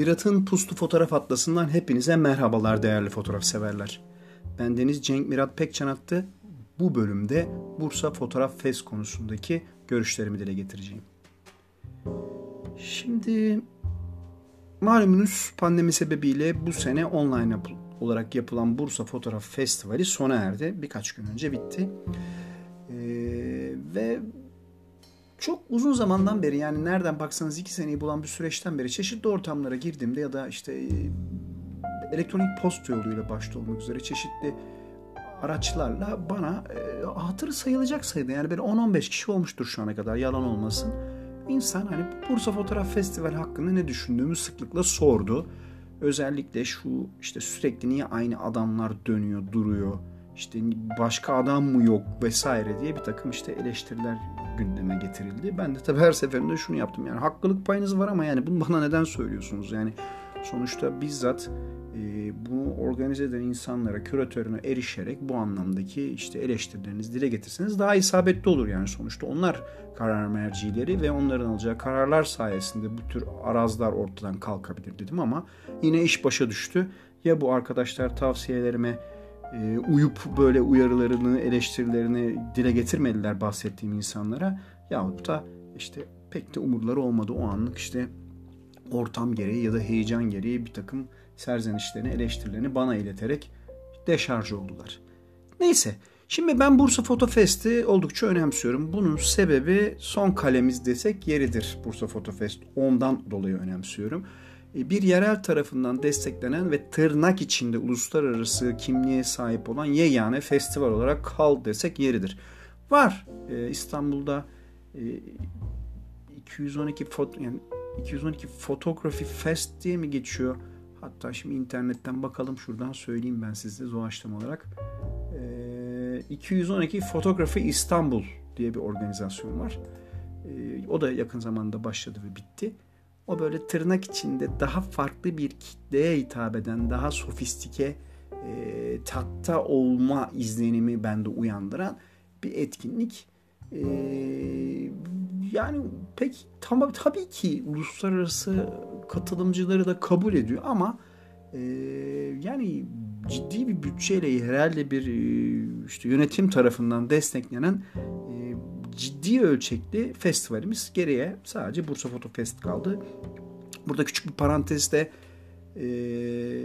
Mirat'ın Puslu Fotoğraf Atlası'ndan hepinize merhabalar değerli fotoğraf severler. Ben Deniz Cenk Mirat Pekçanattı. Bu bölümde Bursa Fotoğraf Fest konusundaki görüşlerimi dile getireceğim. Şimdi malumunuz pandemi sebebiyle bu sene online olarak yapılan Bursa Fotoğraf Festivali sona erdi. Birkaç gün önce bitti. Ee, ve çok uzun zamandan beri yani nereden baksanız iki seneyi bulan bir süreçten beri çeşitli ortamlara girdiğimde ya da işte e, elektronik posta yoluyla başta olmak üzere çeşitli araçlarla bana e, hatırı sayılacak sayıda yani böyle 10-15 kişi olmuştur şu ana kadar yalan olmasın. İnsan hani Bursa Fotoğraf Festivali hakkında ne düşündüğümü sıklıkla sordu. Özellikle şu işte sürekli niye aynı adamlar dönüyor duruyor işte başka adam mı yok vesaire diye bir takım işte eleştiriler gündeme getirildi. Ben de tabii her seferinde şunu yaptım yani haklılık payınız var ama yani bunu bana neden söylüyorsunuz yani sonuçta bizzat e, bunu organize eden insanlara, küratörüne erişerek bu anlamdaki işte eleştirilerinizi dile getirseniz daha isabetli olur yani sonuçta onlar karar mercileri ve onların alacağı kararlar sayesinde bu tür arazlar ortadan kalkabilir dedim ama yine iş başa düştü. Ya bu arkadaşlar tavsiyelerime e, uyup böyle uyarılarını, eleştirilerini dile getirmediler bahsettiğim insanlara yahut da işte pek de umurları olmadı o anlık işte ortam gereği ya da heyecan gereği bir takım serzenişlerini, eleştirilerini bana ileterek deşarj oldular. Neyse, şimdi ben Bursa Foto Fest'i oldukça önemsiyorum. Bunun sebebi son kalemiz desek yeridir Bursa Foto Fest. Ondan dolayı önemsiyorum. E, bir yerel tarafından desteklenen ve tırnak içinde uluslararası kimliğe sahip olan yegane festival olarak kal desek yeridir. Var e, İstanbul'da 212 foto yani 212 Photography Fest diye mi geçiyor? Hatta şimdi internetten bakalım şuradan söyleyeyim ben size doğaçlama olarak. E, 212 Photography İstanbul diye bir organizasyon var. E, o da yakın zamanda başladı ve bitti. O böyle tırnak içinde daha farklı bir kitleye hitap eden, daha sofistike e, tatta olma izlenimi bende uyandıran bir etkinlik. E, yani pek tam, tabii ki uluslararası katılımcıları da kabul ediyor ama e, yani ciddi bir bütçeyle herhalde bir işte yönetim tarafından desteklenen ciddi ölçekli festivalimiz geriye sadece Bursa Foto Fest kaldı. Burada küçük bir parantezde e,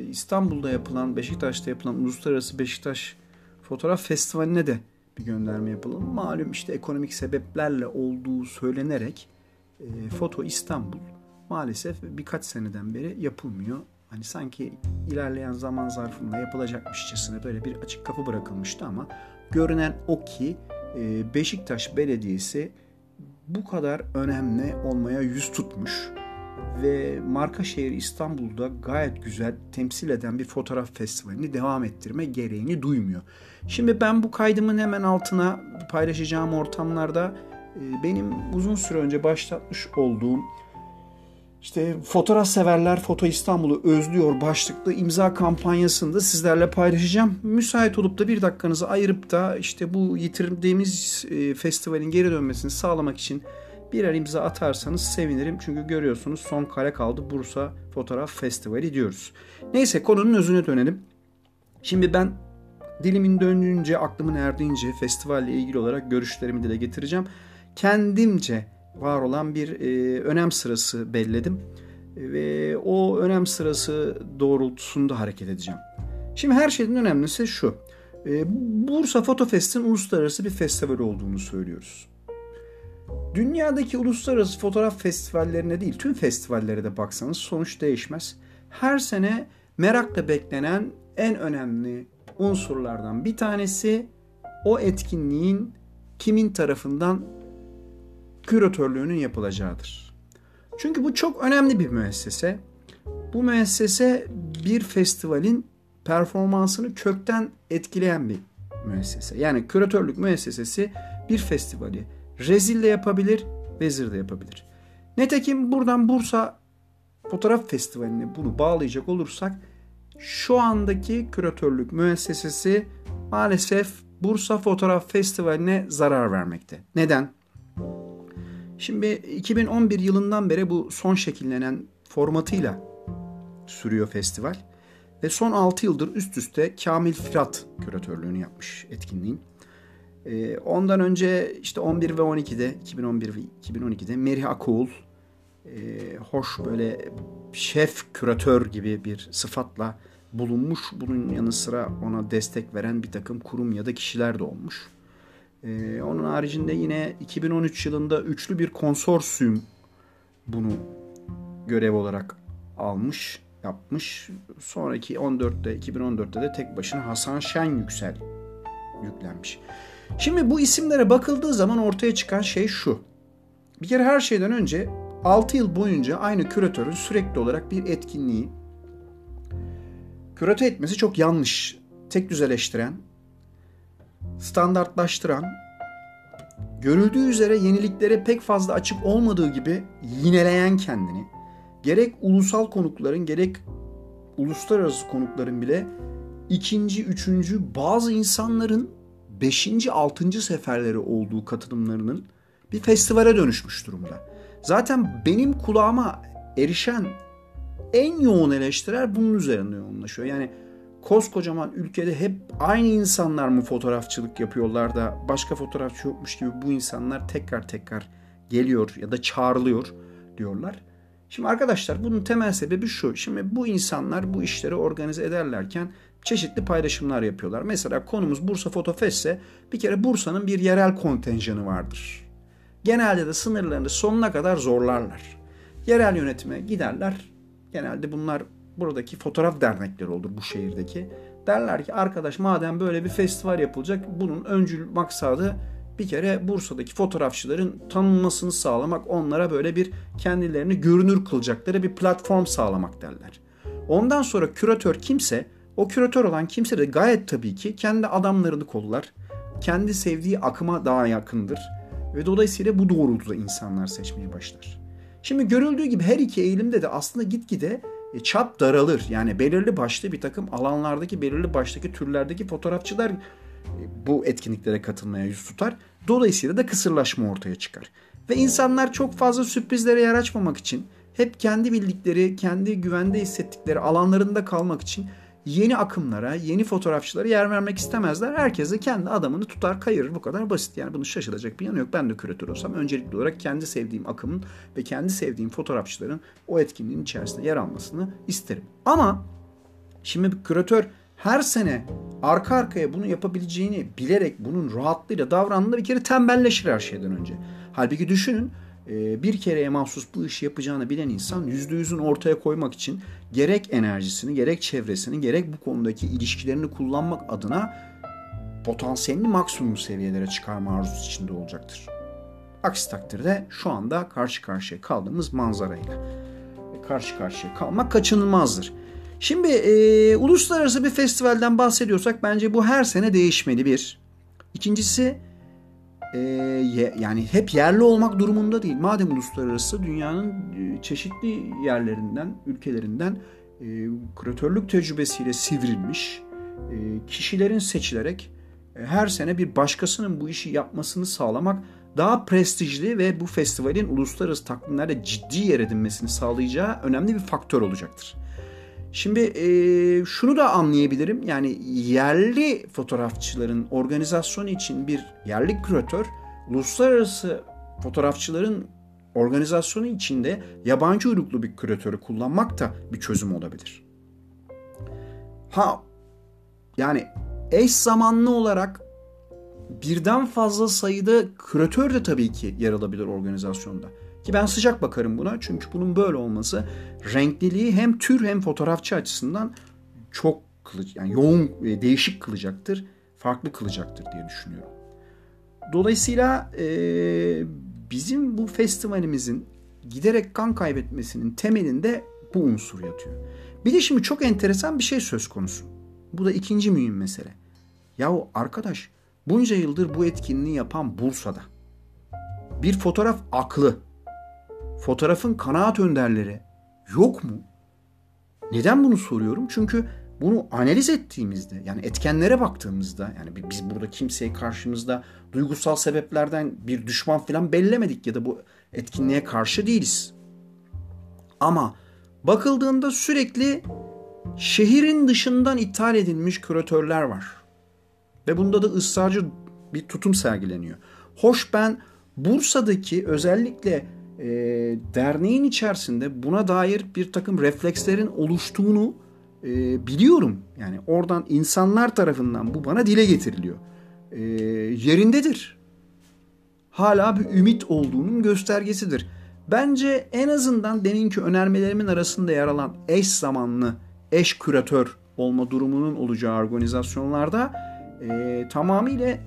İstanbul'da yapılan, Beşiktaş'ta yapılan Uluslararası Beşiktaş Fotoğraf Festivali'ne de bir gönderme yapalım. Malum işte ekonomik sebeplerle olduğu söylenerek e, Foto İstanbul maalesef birkaç seneden beri yapılmıyor. Hani sanki ilerleyen zaman zarfında yapılacakmışçasına böyle bir açık kapı bırakılmıştı ama görünen o ki Beşiktaş Belediyesi bu kadar önemli olmaya yüz tutmuş ve marka şehir İstanbul'da gayet güzel temsil eden bir fotoğraf festivalini devam ettirme gereğini duymuyor. Şimdi ben bu kaydımın hemen altına paylaşacağım ortamlarda e, benim uzun süre önce başlatmış olduğum işte fotoğraf severler Foto İstanbul'u özlüyor başlıklı imza kampanyasını da sizlerle paylaşacağım. Müsait olup da bir dakikanızı ayırıp da işte bu yitirdiğimiz e, festivalin geri dönmesini sağlamak için birer imza atarsanız sevinirim. Çünkü görüyorsunuz son kare kaldı Bursa Fotoğraf Festivali diyoruz. Neyse konunun özüne dönelim. Şimdi ben dilimin döndüğünce, aklımın erdiğince festivalle ilgili olarak görüşlerimi dile getireceğim. Kendimce var olan bir e, önem sırası belledim. Ve o önem sırası doğrultusunda hareket edeceğim. Şimdi her şeyden önemlisi şu. E, Bursa Foto Fest'in uluslararası bir festival olduğunu söylüyoruz. Dünyadaki uluslararası fotoğraf festivallerine değil tüm festivallere de baksanız sonuç değişmez. Her sene merakla beklenen en önemli unsurlardan bir tanesi o etkinliğin kimin tarafından küratörlüğünün yapılacağıdır. Çünkü bu çok önemli bir müessese. Bu müessese bir festivalin performansını kökten etkileyen bir müessese. Yani küratörlük müessesesi bir festivali rezil de yapabilir, vezir de yapabilir. Netekim buradan Bursa Fotoğraf Festivali'ne bunu bağlayacak olursak şu andaki küratörlük müessesesi maalesef Bursa Fotoğraf Festivali'ne zarar vermekte. Neden? Şimdi 2011 yılından beri bu son şekillenen formatıyla sürüyor festival. Ve son 6 yıldır üst üste Kamil Firat küratörlüğünü yapmış etkinliğin. Ee, ondan önce işte 11 ve 12'de 2011 ve 2012'de Merih Akul e, hoş böyle şef küratör gibi bir sıfatla bulunmuş. Bunun yanı sıra ona destek veren bir takım kurum ya da kişiler de olmuş. Ee, onun haricinde yine 2013 yılında üçlü bir konsorsiyum bunu görev olarak almış, yapmış. Sonraki 14'te, 2014'te de tek başına Hasan Şen Yüksel yüklenmiş. Şimdi bu isimlere bakıldığı zaman ortaya çıkan şey şu. Bir kere her şeyden önce 6 yıl boyunca aynı küratörün sürekli olarak bir etkinliği küratör etmesi çok yanlış. Tek düzeleştiren, standartlaştıran, görüldüğü üzere yeniliklere pek fazla açık olmadığı gibi yineleyen kendini, gerek ulusal konukların gerek uluslararası konukların bile ikinci, üçüncü bazı insanların beşinci, altıncı seferleri olduğu katılımlarının bir festivale dönüşmüş durumda. Zaten benim kulağıma erişen en yoğun eleştiriler bunun üzerinde yoğunlaşıyor. Yani koskocaman ülkede hep aynı insanlar mı fotoğrafçılık yapıyorlar da başka fotoğrafçı yokmuş gibi bu insanlar tekrar tekrar geliyor ya da çağrılıyor diyorlar. Şimdi arkadaşlar bunun temel sebebi şu. Şimdi bu insanlar bu işleri organize ederlerken çeşitli paylaşımlar yapıyorlar. Mesela konumuz Bursa Foto Fest'se bir kere Bursa'nın bir yerel kontenjanı vardır. Genelde de sınırlarını sonuna kadar zorlarlar. Yerel yönetime giderler. Genelde bunlar buradaki fotoğraf dernekleri olur bu şehirdeki. Derler ki arkadaş madem böyle bir festival yapılacak bunun öncül maksadı bir kere Bursa'daki fotoğrafçıların tanınmasını sağlamak, onlara böyle bir kendilerini görünür kılacakları bir platform sağlamak derler. Ondan sonra küratör kimse, o küratör olan kimse de gayet tabii ki kendi adamlarını kollar, kendi sevdiği akıma daha yakındır ve dolayısıyla bu doğrultuda insanlar seçmeye başlar. Şimdi görüldüğü gibi her iki eğilimde de aslında gitgide çap daralır. Yani belirli başlı bir takım alanlardaki belirli baştaki türlerdeki fotoğrafçılar e, bu etkinliklere katılmaya yüz tutar. Dolayısıyla da kısırlaşma ortaya çıkar. Ve insanlar çok fazla sürprizlere yer açmamak için hep kendi bildikleri, kendi güvende hissettikleri alanlarında kalmak için yeni akımlara, yeni fotoğrafçılara yer vermek istemezler. Herkes de kendi adamını tutar, kayırır. Bu kadar basit. Yani bunu şaşılacak bir yanı yok. Ben de küratör olsam öncelikli olarak kendi sevdiğim akımın ve kendi sevdiğim fotoğrafçıların o etkinliğin içerisinde yer almasını isterim. Ama şimdi bir küratör her sene arka arkaya bunu yapabileceğini bilerek bunun rahatlığıyla davrandığında bir kere tembelleşir her şeyden önce. Halbuki düşünün bir kereye mahsus bu işi yapacağını bilen insan yüzde yüzün ortaya koymak için gerek enerjisini, gerek çevresini, gerek bu konudaki ilişkilerini kullanmak adına potansiyelini maksimum seviyelere çıkarma arzusu içinde olacaktır. Aksi takdirde şu anda karşı karşıya kaldığımız manzarayla karşı karşıya kalmak kaçınılmazdır. Şimdi e, uluslararası bir festivalden bahsediyorsak bence bu her sene değişmeli bir. İkincisi e, yani hep yerli olmak durumunda değil. Madem uluslararası dünyanın e, çeşitli yerlerinden, ülkelerinden e, küratörlük tecrübesiyle sivrilmiş e, kişilerin seçilerek e, her sene bir başkasının bu işi yapmasını sağlamak daha prestijli ve bu festivalin uluslararası takvimlerde ciddi yer edinmesini sağlayacağı önemli bir faktör olacaktır. Şimdi e, şunu da anlayabilirim. Yani yerli fotoğrafçıların organizasyonu için bir yerli küratör uluslararası fotoğrafçıların organizasyonu içinde yabancı uyruklu bir küratörü kullanmak da bir çözüm olabilir. Ha yani eş zamanlı olarak birden fazla sayıda küratör de tabii ki yer alabilir organizasyonda. Ki ben sıcak bakarım buna çünkü bunun böyle olması renkliliği hem tür hem fotoğrafçı açısından çok kılıç, yani yoğun ve değişik kılacaktır, farklı kılacaktır diye düşünüyorum. Dolayısıyla e, bizim bu festivalimizin giderek kan kaybetmesinin temelinde bu unsur yatıyor. Bir de şimdi çok enteresan bir şey söz konusu. Bu da ikinci mühim mesele. Yahu arkadaş bunca yıldır bu etkinliği yapan Bursa'da bir fotoğraf aklı fotoğrafın kanaat önderleri yok mu? Neden bunu soruyorum? Çünkü bunu analiz ettiğimizde yani etkenlere baktığımızda yani biz burada kimseye karşımızda duygusal sebeplerden bir düşman falan bellemedik ya da bu etkinliğe karşı değiliz. Ama bakıldığında sürekli şehrin dışından ithal edilmiş küratörler var. Ve bunda da ısrarcı bir tutum sergileniyor. Hoş ben Bursa'daki özellikle e, derneğin içerisinde buna dair bir takım reflekslerin oluştuğunu e, biliyorum. Yani oradan insanlar tarafından bu bana dile getiriliyor. E, yerindedir. Hala bir ümit olduğunun göstergesidir. Bence en azından deminki önermelerimin arasında yer alan eş zamanlı, eş küratör olma durumunun olacağı organizasyonlarda e, tamamıyla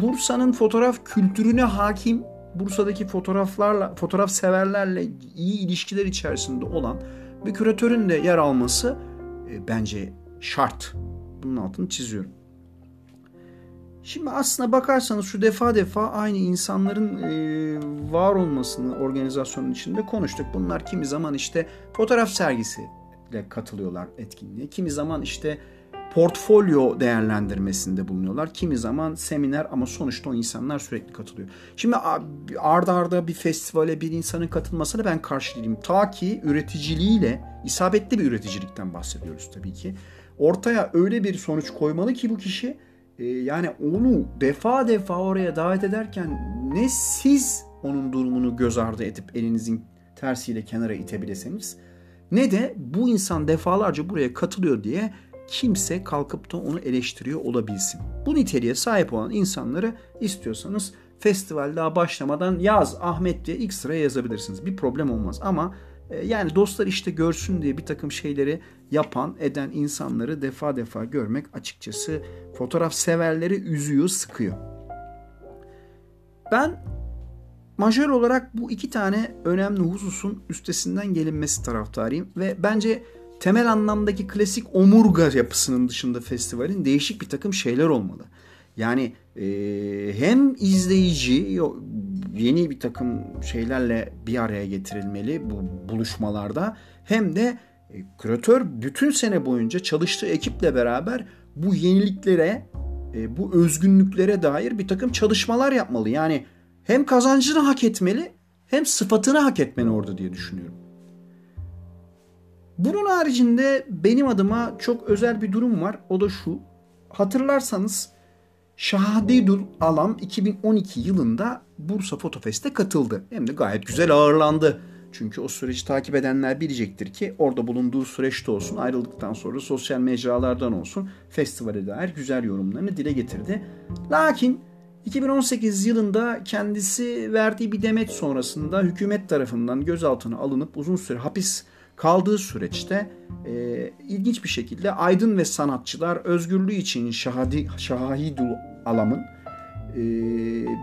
Bursa'nın fotoğraf kültürüne hakim, Bursa'daki fotoğraflarla, fotoğraf severlerle iyi ilişkiler içerisinde olan bir küratörün de yer alması e, bence şart. Bunun altını çiziyorum. Şimdi aslına bakarsanız şu defa defa aynı insanların e, var olmasını organizasyonun içinde konuştuk. Bunlar kimi zaman işte fotoğraf sergisiyle katılıyorlar etkinliğe. Kimi zaman işte portfolyo değerlendirmesinde bulunuyorlar. Kimi zaman seminer ama sonuçta o insanlar sürekli katılıyor. Şimdi arda arda bir festivale bir insanın katılmasına ben karşı değilim. Ta ki üreticiliğiyle isabetli bir üreticilikten bahsediyoruz tabii ki. Ortaya öyle bir sonuç koymalı ki bu kişi e, yani onu defa defa oraya davet ederken ne siz onun durumunu göz ardı edip elinizin tersiyle kenara itebilirseniz ne de bu insan defalarca buraya katılıyor diye kimse kalkıp da onu eleştiriyor olabilsin. Bu niteliğe sahip olan insanları istiyorsanız festival daha başlamadan yaz Ahmet diye ilk sıraya yazabilirsiniz. Bir problem olmaz ama e, yani dostlar işte görsün diye bir takım şeyleri yapan, eden insanları defa defa görmek açıkçası fotoğraf severleri üzüyor, sıkıyor. Ben majör olarak bu iki tane önemli hususun üstesinden gelinmesi taraftarıyım ve bence temel anlamdaki klasik omurga yapısının dışında festivalin değişik bir takım şeyler olmalı. Yani e, hem izleyici yeni bir takım şeylerle bir araya getirilmeli bu buluşmalarda hem de e, küratör bütün sene boyunca çalıştığı ekiple beraber bu yeniliklere, e, bu özgünlüklere dair bir takım çalışmalar yapmalı. Yani hem kazancını hak etmeli hem sıfatını hak etmeli orada diye düşünüyorum. Bunun haricinde benim adıma çok özel bir durum var. O da şu. Hatırlarsanız Şahadidul Alam 2012 yılında Bursa Fotofest'e katıldı. Hem de gayet güzel ağırlandı. Çünkü o süreci takip edenler bilecektir ki orada bulunduğu süreçte olsun, ayrıldıktan sonra sosyal mecralardan olsun festivale dair güzel yorumlarını dile getirdi. Lakin 2018 yılında kendisi verdiği bir demet sonrasında hükümet tarafından gözaltına alınıp uzun süre hapis kaldığı süreçte e, ilginç bir şekilde aydın ve sanatçılar özgürlüğü için şahadi, şahidul alamın e,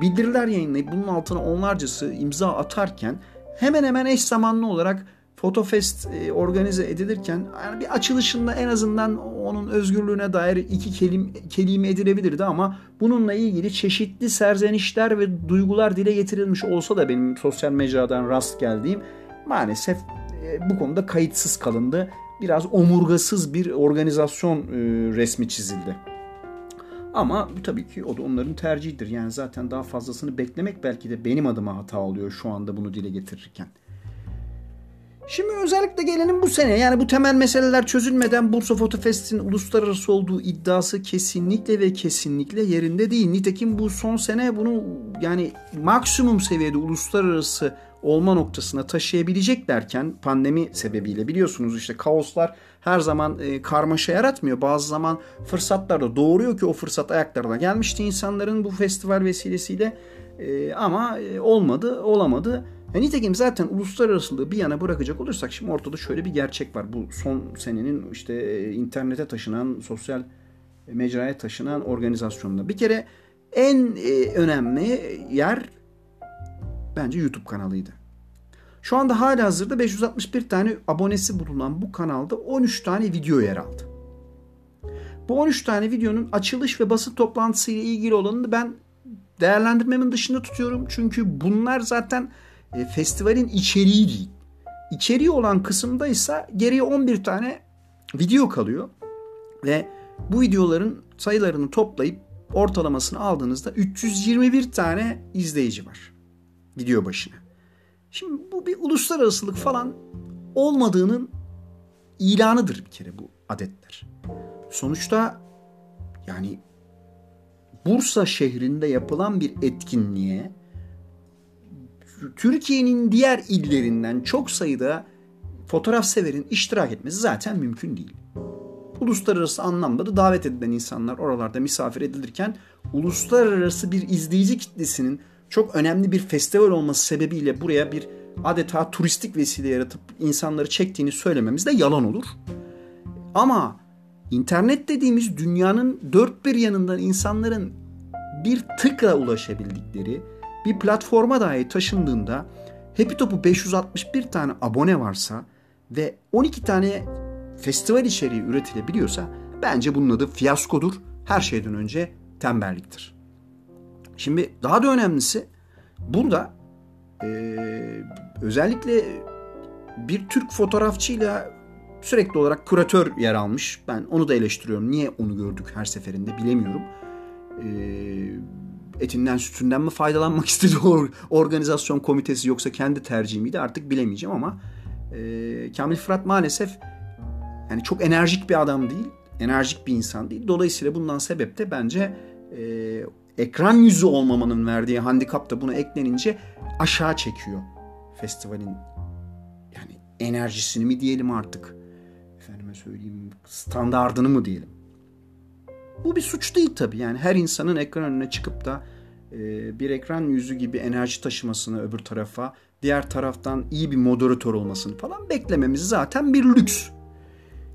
bildiriler yayınlayıp bunun altına onlarcası imza atarken hemen hemen eş zamanlı olarak Fotofest e, organize edilirken yani bir açılışında en azından onun özgürlüğüne dair iki kelim, kelime edilebilirdi ama bununla ilgili çeşitli serzenişler ve duygular dile getirilmiş olsa da benim sosyal mecradan rast geldiğim maalesef bu konuda kayıtsız kalındı. Biraz omurgasız bir organizasyon e, resmi çizildi. Ama tabii ki o da onların tercihidir. Yani zaten daha fazlasını beklemek belki de benim adıma hata oluyor şu anda bunu dile getirirken. Şimdi özellikle gelelim bu sene. Yani bu temel meseleler çözülmeden Bursa Foto Fest'in uluslararası olduğu iddiası kesinlikle ve kesinlikle yerinde değil. Nitekim bu son sene bunu yani maksimum seviyede uluslararası olma noktasına taşıyabilecek derken pandemi sebebiyle biliyorsunuz işte kaoslar her zaman e, karmaşa yaratmıyor. Bazı zaman fırsatlar da doğuruyor ki o fırsat ayaklarına gelmişti insanların bu festival vesilesiyle e, ama e, olmadı olamadı. E, nitekim zaten uluslararasılığı bir yana bırakacak olursak şimdi ortada şöyle bir gerçek var. Bu son senenin işte e, internete taşınan sosyal mecraya taşınan organizasyonda. Bir kere en e, önemli yer bence YouTube kanalıydı. Şu anda hala hazırda 561 tane abonesi bulunan bu kanalda 13 tane video yer aldı. Bu 13 tane videonun açılış ve basın toplantısı ile ilgili olanını ben değerlendirmemin dışında tutuyorum. Çünkü bunlar zaten e, festivalin içeriği değil. İçeriği olan kısımda ise geriye 11 tane video kalıyor. Ve bu videoların sayılarını toplayıp ortalamasını aldığınızda 321 tane izleyici var video başına. Şimdi bu bir uluslararasılık falan olmadığının ilanıdır bir kere bu adetler. Sonuçta yani Bursa şehrinde yapılan bir etkinliğe Türkiye'nin diğer illerinden çok sayıda fotoğraf severin iştirak etmesi zaten mümkün değil. Uluslararası anlamda da davet edilen insanlar oralarda misafir edilirken uluslararası bir izleyici kitlesinin çok önemli bir festival olması sebebiyle buraya bir adeta turistik vesile yaratıp insanları çektiğini söylememiz de yalan olur. Ama internet dediğimiz dünyanın dört bir yanından insanların bir tıkla ulaşabildikleri bir platforma dahi taşındığında Happy Top'u 561 tane abone varsa ve 12 tane festival içeriği üretilebiliyorsa bence bunun adı fiyaskodur. Her şeyden önce tembelliktir. Şimdi daha da önemlisi burada e, özellikle bir Türk fotoğrafçıyla sürekli olarak kuratör yer almış. Ben onu da eleştiriyorum. Niye onu gördük her seferinde bilemiyorum. E, etinden sütünden mi faydalanmak istedi o organizasyon komitesi yoksa kendi tercihi miydi artık bilemeyeceğim ama e, Kamil Fırat maalesef yani çok enerjik bir adam değil. Enerjik bir insan değil. Dolayısıyla bundan sebep de bence e, ekran yüzü olmamanın verdiği handikap da buna eklenince aşağı çekiyor festivalin yani enerjisini mi diyelim artık efendime söyleyeyim standardını mı diyelim. Bu bir suç değil tabii yani her insanın ekran önüne çıkıp da e, bir ekran yüzü gibi enerji taşımasını öbür tarafa diğer taraftan iyi bir moderatör olmasını falan beklememiz zaten bir lüks.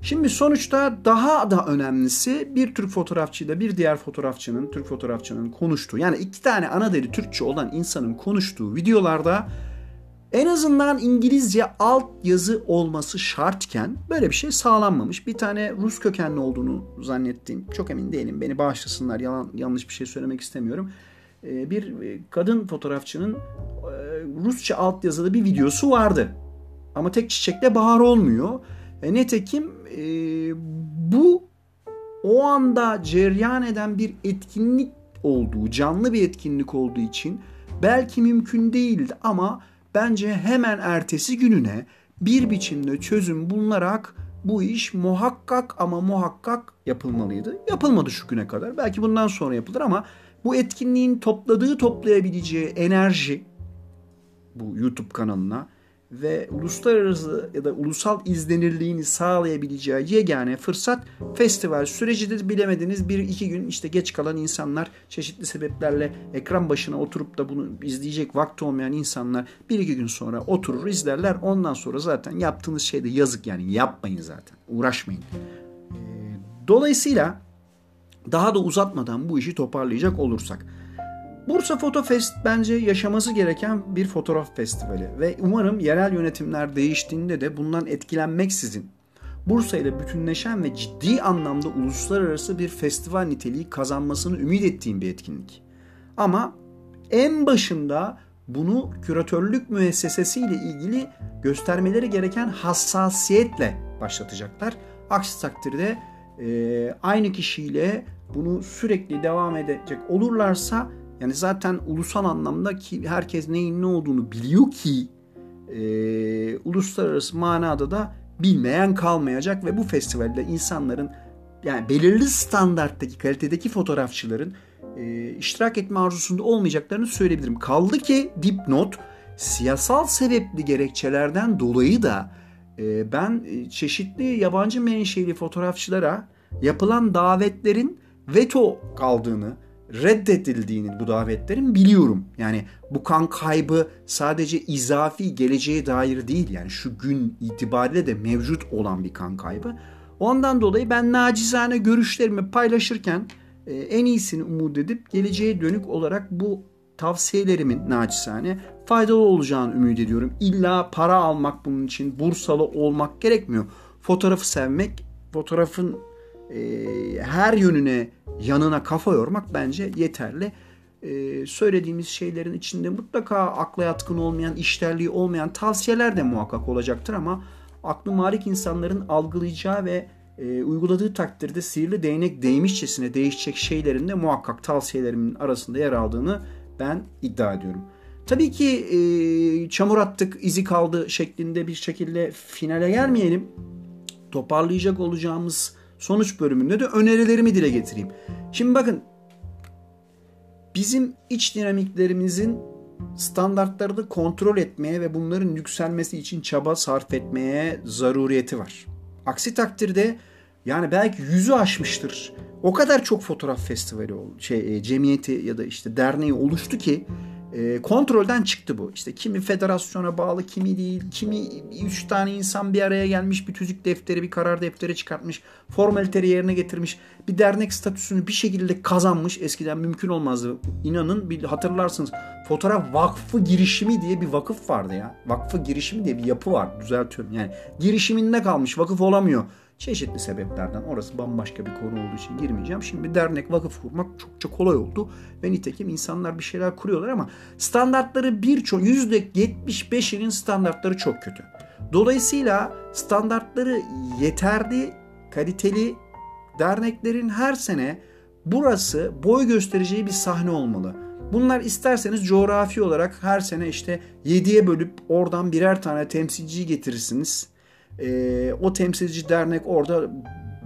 Şimdi sonuçta daha da önemlisi bir Türk fotoğrafçıyla bir diğer fotoğrafçının, Türk fotoğrafçının konuştuğu yani iki tane ana dili Türkçe olan insanın konuştuğu videolarda en azından İngilizce alt yazı olması şartken böyle bir şey sağlanmamış. Bir tane Rus kökenli olduğunu zannettiğim, çok emin değilim. Beni bağışlasınlar, yalan, yanlış bir şey söylemek istemiyorum. Ee, bir e, kadın fotoğrafçının e, Rusça alt yazılı bir videosu vardı. Ama tek çiçekle bahar olmuyor. E, netekim e, bu o anda ceryan eden bir etkinlik olduğu, canlı bir etkinlik olduğu için belki mümkün değildi ama bence hemen ertesi gününe bir biçimde çözüm bulunarak bu iş muhakkak ama muhakkak yapılmalıydı. Yapılmadı şu güne kadar. Belki bundan sonra yapılır ama bu etkinliğin topladığı toplayabileceği enerji bu YouTube kanalına ve uluslararası ya da ulusal izlenirliğini sağlayabileceği yegane fırsat festival sürecidir. Bilemediniz bir iki gün işte geç kalan insanlar çeşitli sebeplerle ekran başına oturup da bunu izleyecek vakti olmayan insanlar bir iki gün sonra oturur izlerler. Ondan sonra zaten yaptığınız şey de yazık yani yapmayın zaten uğraşmayın. Ee, dolayısıyla daha da uzatmadan bu işi toparlayacak olursak Bursa Foto Fest bence yaşaması gereken bir fotoğraf festivali ve umarım yerel yönetimler değiştiğinde de bundan etkilenmeksizin Bursa ile bütünleşen ve ciddi anlamda uluslararası bir festival niteliği kazanmasını ümit ettiğim bir etkinlik. Ama en başında bunu küratörlük müessesesiyle ilgili göstermeleri gereken hassasiyetle başlatacaklar. Aksi takdirde e, aynı kişiyle bunu sürekli devam edecek olurlarsa yani zaten ulusal anlamda ki herkes neyin ne olduğunu biliyor ki e, uluslararası manada da bilmeyen kalmayacak ve bu festivalde insanların yani belirli standarttaki kalitedeki fotoğrafçıların e, iştirak etme arzusunda olmayacaklarını söyleyebilirim. Kaldı ki dipnot siyasal sebepli gerekçelerden dolayı da e, ben e, çeşitli yabancı menşeli fotoğrafçılara yapılan davetlerin veto kaldığını reddedildiğini bu davetlerin biliyorum. Yani bu kan kaybı sadece izafi geleceğe dair değil yani şu gün itibariyle de mevcut olan bir kan kaybı. Ondan dolayı ben nacizane görüşlerimi paylaşırken e, en iyisini umut edip geleceğe dönük olarak bu tavsiyelerimin nacizane faydalı olacağını ümit ediyorum. İlla para almak bunun için bursalı olmak gerekmiyor. Fotoğrafı sevmek, fotoğrafın e, her yönüne yanına kafa yormak bence yeterli. E, söylediğimiz şeylerin içinde mutlaka akla yatkın olmayan, işlerliği olmayan tavsiyeler de muhakkak olacaktır ama aklı malik insanların algılayacağı ve e, uyguladığı takdirde sihirli değnek değmişçesine değişecek şeylerin de muhakkak tavsiyelerimin arasında yer aldığını ben iddia ediyorum. Tabii ki e, çamur attık, izi kaldı şeklinde bir şekilde finale gelmeyelim. toparlayacak olacağımız sonuç bölümünde de önerilerimi dile getireyim. Şimdi bakın bizim iç dinamiklerimizin standartlarını kontrol etmeye ve bunların yükselmesi için çaba sarf etmeye zaruriyeti var. Aksi takdirde yani belki yüzü aşmıştır. O kadar çok fotoğraf festivali şey e, cemiyeti ya da işte derneği oluştu ki e, kontrolden çıktı bu. İşte kimi federasyona bağlı, kimi değil, kimi üç tane insan bir araya gelmiş, bir tüzük defteri, bir karar defteri çıkartmış, formaliteleri yerine getirmiş, bir dernek statüsünü bir şekilde kazanmış. Eskiden mümkün olmazdı. İnanın bir hatırlarsınız fotoğraf vakfı girişimi diye bir vakıf vardı ya. Vakfı girişimi diye bir yapı var. Düzeltiyorum yani. Girişiminde kalmış, vakıf olamıyor. Çeşitli sebeplerden orası bambaşka bir konu olduğu için girmeyeceğim. Şimdi dernek vakıf kurmak çokça kolay oldu. Ve nitekim insanlar bir şeyler kuruyorlar ama standartları birçok %75'inin standartları çok kötü. Dolayısıyla standartları yeterli, kaliteli derneklerin her sene burası boy göstereceği bir sahne olmalı. Bunlar isterseniz coğrafi olarak her sene işte 7'ye bölüp oradan birer tane temsilciyi getirirsiniz e, o temsilci dernek orada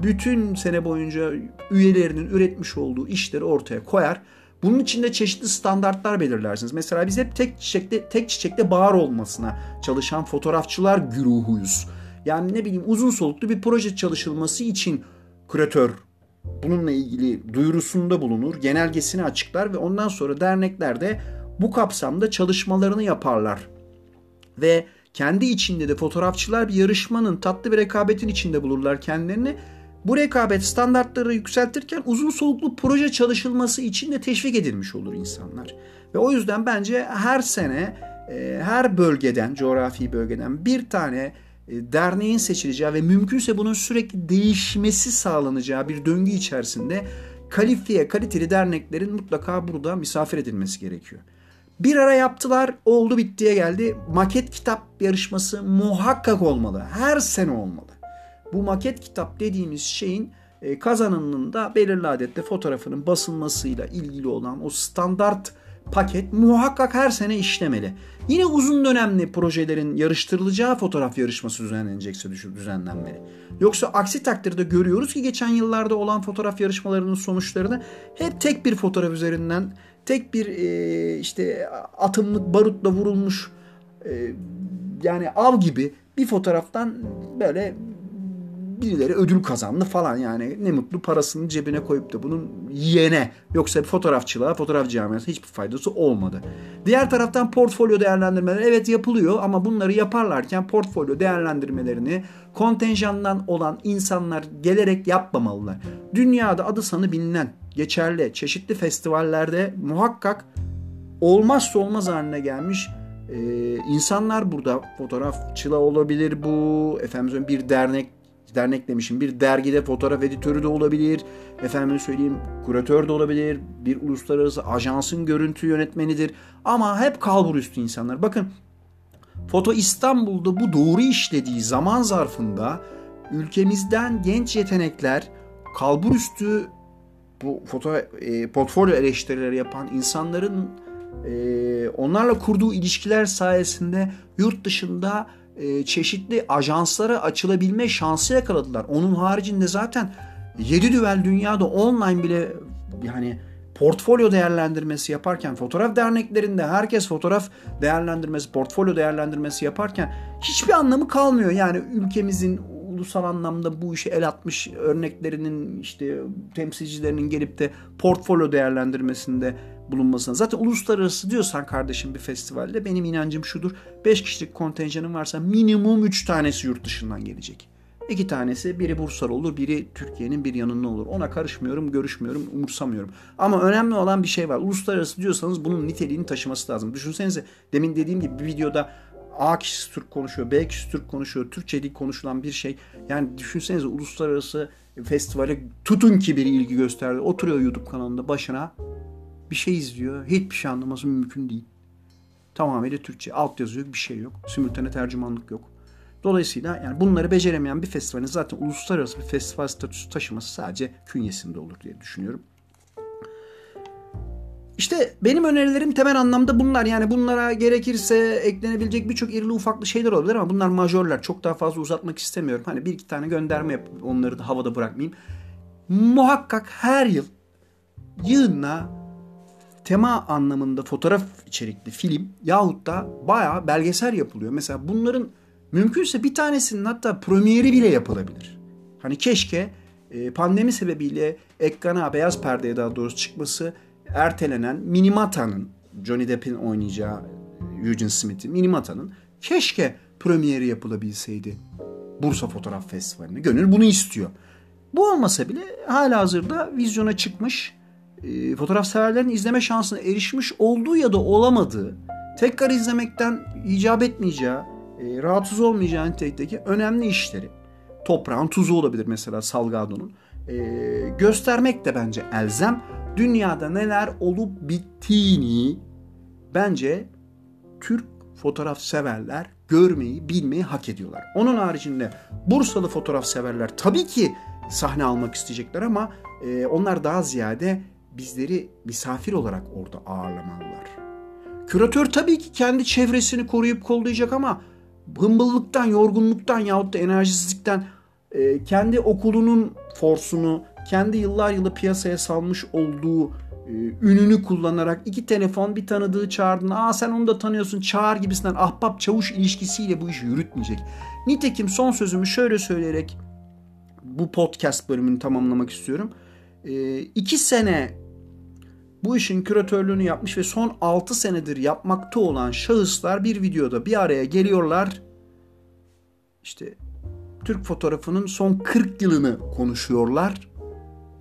bütün sene boyunca üyelerinin üretmiş olduğu işleri ortaya koyar. Bunun için de çeşitli standartlar belirlersiniz. Mesela biz hep tek çiçekte tek çiçekte bahar olmasına çalışan fotoğrafçılar güruhuyuz. Yani ne bileyim uzun soluklu bir proje çalışılması için küratör bununla ilgili duyurusunda bulunur, genelgesini açıklar ve ondan sonra dernekler de bu kapsamda çalışmalarını yaparlar. Ve kendi içinde de fotoğrafçılar bir yarışmanın tatlı bir rekabetin içinde bulurlar kendilerini. Bu rekabet standartları yükseltirken uzun soluklu proje çalışılması için de teşvik edilmiş olur insanlar. Ve o yüzden bence her sene e, her bölgeden, coğrafi bölgeden bir tane e, derneğin seçileceği ve mümkünse bunun sürekli değişmesi sağlanacağı bir döngü içerisinde kalifiye, kaliteli derneklerin mutlaka burada misafir edilmesi gerekiyor. Bir ara yaptılar, oldu bittiye geldi. Maket kitap yarışması muhakkak olmalı. Her sene olmalı. Bu maket kitap dediğimiz şeyin e, kazananının da belirli adette fotoğrafının basılmasıyla ilgili olan o standart paket muhakkak her sene işlemeli. Yine uzun dönemli projelerin yarıştırılacağı fotoğraf yarışması düzenlenecekse düzenlenmeli. Yoksa aksi takdirde görüyoruz ki geçen yıllarda olan fotoğraf yarışmalarının sonuçlarını hep tek bir fotoğraf üzerinden tek bir e, işte atımlık barutla vurulmuş e, yani av gibi bir fotoğraftan böyle birileri ödül kazandı falan yani ne mutlu parasını cebine koyup da bunun yiyene yoksa bir fotoğrafçılığa fotoğraf camiasına hiçbir faydası olmadı. Diğer taraftan portfolyo değerlendirmeleri evet yapılıyor ama bunları yaparlarken portfolyo değerlendirmelerini kontenjandan olan insanlar gelerek yapmamalılar. Dünyada adı sanı bilinen geçerli. Çeşitli festivallerde muhakkak olmazsa olmaz haline gelmiş ee, insanlar burada. Fotoğrafçıla olabilir bu. Efendim bir dernek dernek demişim. Bir dergide fotoğraf editörü de olabilir. Efendim söyleyeyim kuratör de olabilir. Bir uluslararası ajansın görüntü yönetmenidir. Ama hep kalbur üstü insanlar. Bakın Foto İstanbul'da bu doğru işlediği zaman zarfında ülkemizden genç yetenekler kalbur üstü bu foto e, portfolyo eleştirileri yapan insanların e, onlarla kurduğu ilişkiler sayesinde yurt dışında e, çeşitli ajanslara açılabilme şansı yakaladılar. Onun haricinde zaten 7 düvel dünyada online bile yani portfolyo değerlendirmesi yaparken fotoğraf derneklerinde herkes fotoğraf değerlendirmesi, portfolyo değerlendirmesi yaparken hiçbir anlamı kalmıyor. Yani ülkemizin ulusal anlamda bu işe el atmış örneklerinin işte temsilcilerinin gelip de portfolyo değerlendirmesinde bulunmasına. Zaten uluslararası diyorsan kardeşim bir festivalde benim inancım şudur. 5 kişilik kontenjanın varsa minimum 3 tanesi yurt dışından gelecek. İki tanesi biri Bursa'lı olur, biri Türkiye'nin bir yanında olur. Ona karışmıyorum, görüşmüyorum, umursamıyorum. Ama önemli olan bir şey var. Uluslararası diyorsanız bunun niteliğini taşıması lazım. Düşünsenize demin dediğim gibi bir videoda A kişisi Türk konuşuyor, B kişisi Türk konuşuyor, Türkçe dil konuşulan bir şey. Yani düşünsenize uluslararası festivale tutun ki bir ilgi gösterdi. Oturuyor YouTube kanalında başına bir şey izliyor. Hiçbir şey anlaması mümkün değil. Tamamıyla Türkçe. Alt yazı yok, bir şey yok. Simultane tercümanlık yok. Dolayısıyla yani bunları beceremeyen bir festivalin zaten uluslararası bir festival statüsü taşıması sadece künyesinde olur diye düşünüyorum. İşte benim önerilerim temel anlamda bunlar. Yani bunlara gerekirse eklenebilecek birçok irili ufaklı şeyler olabilir ama bunlar majörler. Çok daha fazla uzatmak istemiyorum. Hani bir iki tane gönderme yapıp onları da havada bırakmayayım. Muhakkak her yıl yığınla tema anlamında fotoğraf içerikli film yahut da bayağı belgesel yapılıyor. Mesela bunların mümkünse bir tanesinin hatta premieri bile yapılabilir. Hani keşke e, pandemi sebebiyle ekrana beyaz perdeye daha doğrusu çıkması ertelenen Minimata'nın Johnny Depp'in oynayacağı Eugene Smith'in Minimata'nın keşke premieri yapılabilseydi Bursa Fotoğraf Festivali'ne. Gönül bunu istiyor. Bu olmasa bile hala hazırda vizyona çıkmış e, fotoğraf severlerin izleme şansına erişmiş olduğu ya da olamadığı tekrar izlemekten icap etmeyeceği e, rahatsız olmayacağı nitelikteki önemli işleri toprağın tuzu olabilir mesela Salgado'nun e, göstermek de bence elzem dünyada neler olup bittiğini bence Türk fotoğraf severler görmeyi, bilmeyi hak ediyorlar. Onun haricinde Bursalı fotoğraf severler tabii ki sahne almak isteyecekler ama e, onlar daha ziyade bizleri misafir olarak orada ağırlamalılar. Küratör tabii ki kendi çevresini koruyup kollayacak ama hımbıllıktan, yorgunluktan yahut da enerjisizlikten e, kendi okulunun forsunu, kendi yıllar yılı piyasaya salmış olduğu e, ününü kullanarak iki telefon bir tanıdığı çağırdın. Aa sen onu da tanıyorsun çağır gibisinden ahbap çavuş ilişkisiyle bu işi yürütmeyecek. Nitekim son sözümü şöyle söyleyerek bu podcast bölümünü tamamlamak istiyorum. E, iki sene bu işin küratörlüğünü yapmış ve son 6 senedir yapmakta olan şahıslar bir videoda bir araya geliyorlar. İşte Türk fotoğrafının son 40 yılını konuşuyorlar.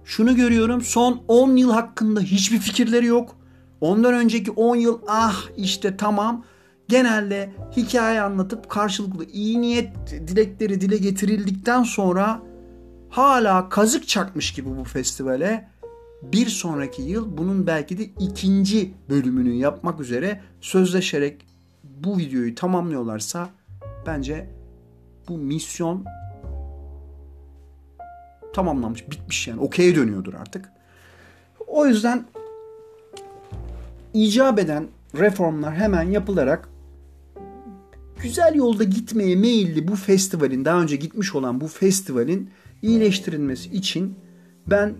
Şunu görüyorum son 10 yıl hakkında hiçbir fikirleri yok. Ondan önceki 10 yıl ah işte tamam genelde hikaye anlatıp karşılıklı iyi niyet dilekleri dile getirildikten sonra hala kazık çakmış gibi bu festivale bir sonraki yıl bunun belki de ikinci bölümünü yapmak üzere sözleşerek bu videoyu tamamlıyorlarsa bence bu misyon tamamlanmış, bitmiş yani. Okey'e dönüyordur artık. O yüzden icap eden reformlar hemen yapılarak güzel yolda gitmeye meyilli bu festivalin, daha önce gitmiş olan bu festivalin iyileştirilmesi için ben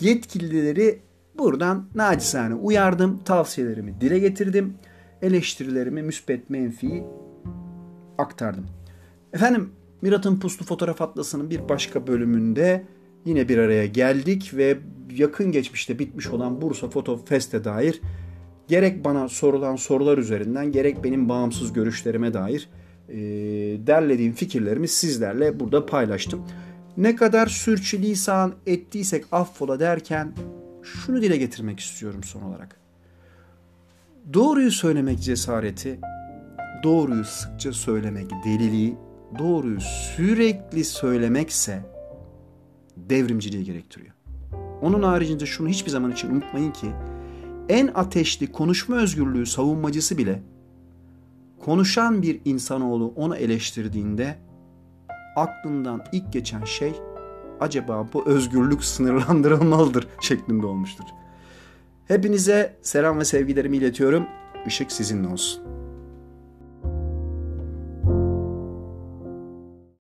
yetkilileri buradan nacizane uyardım, tavsiyelerimi dile getirdim, eleştirilerimi müspet menfi aktardım. Efendim Mirat'ın Puslu Fotoğraf Atlası'nın bir başka bölümünde yine bir araya geldik ve yakın geçmişte bitmiş olan Bursa Foto Fest'e dair gerek bana sorulan sorular üzerinden gerek benim bağımsız görüşlerime dair e, derlediğim fikirlerimi sizlerle burada paylaştım. Ne kadar sürçülisan ettiysek affola derken şunu dile getirmek istiyorum son olarak. Doğruyu söylemek cesareti, doğruyu sıkça söylemek deliliği, doğruyu sürekli söylemekse devrimciliği gerektiriyor. Onun haricinde şunu hiçbir zaman için unutmayın ki en ateşli konuşma özgürlüğü savunmacısı bile konuşan bir insanoğlu onu eleştirdiğinde aklından ilk geçen şey acaba bu özgürlük sınırlandırılmalıdır şeklinde olmuştur. Hepinize selam ve sevgilerimi iletiyorum. Işık sizinle olsun.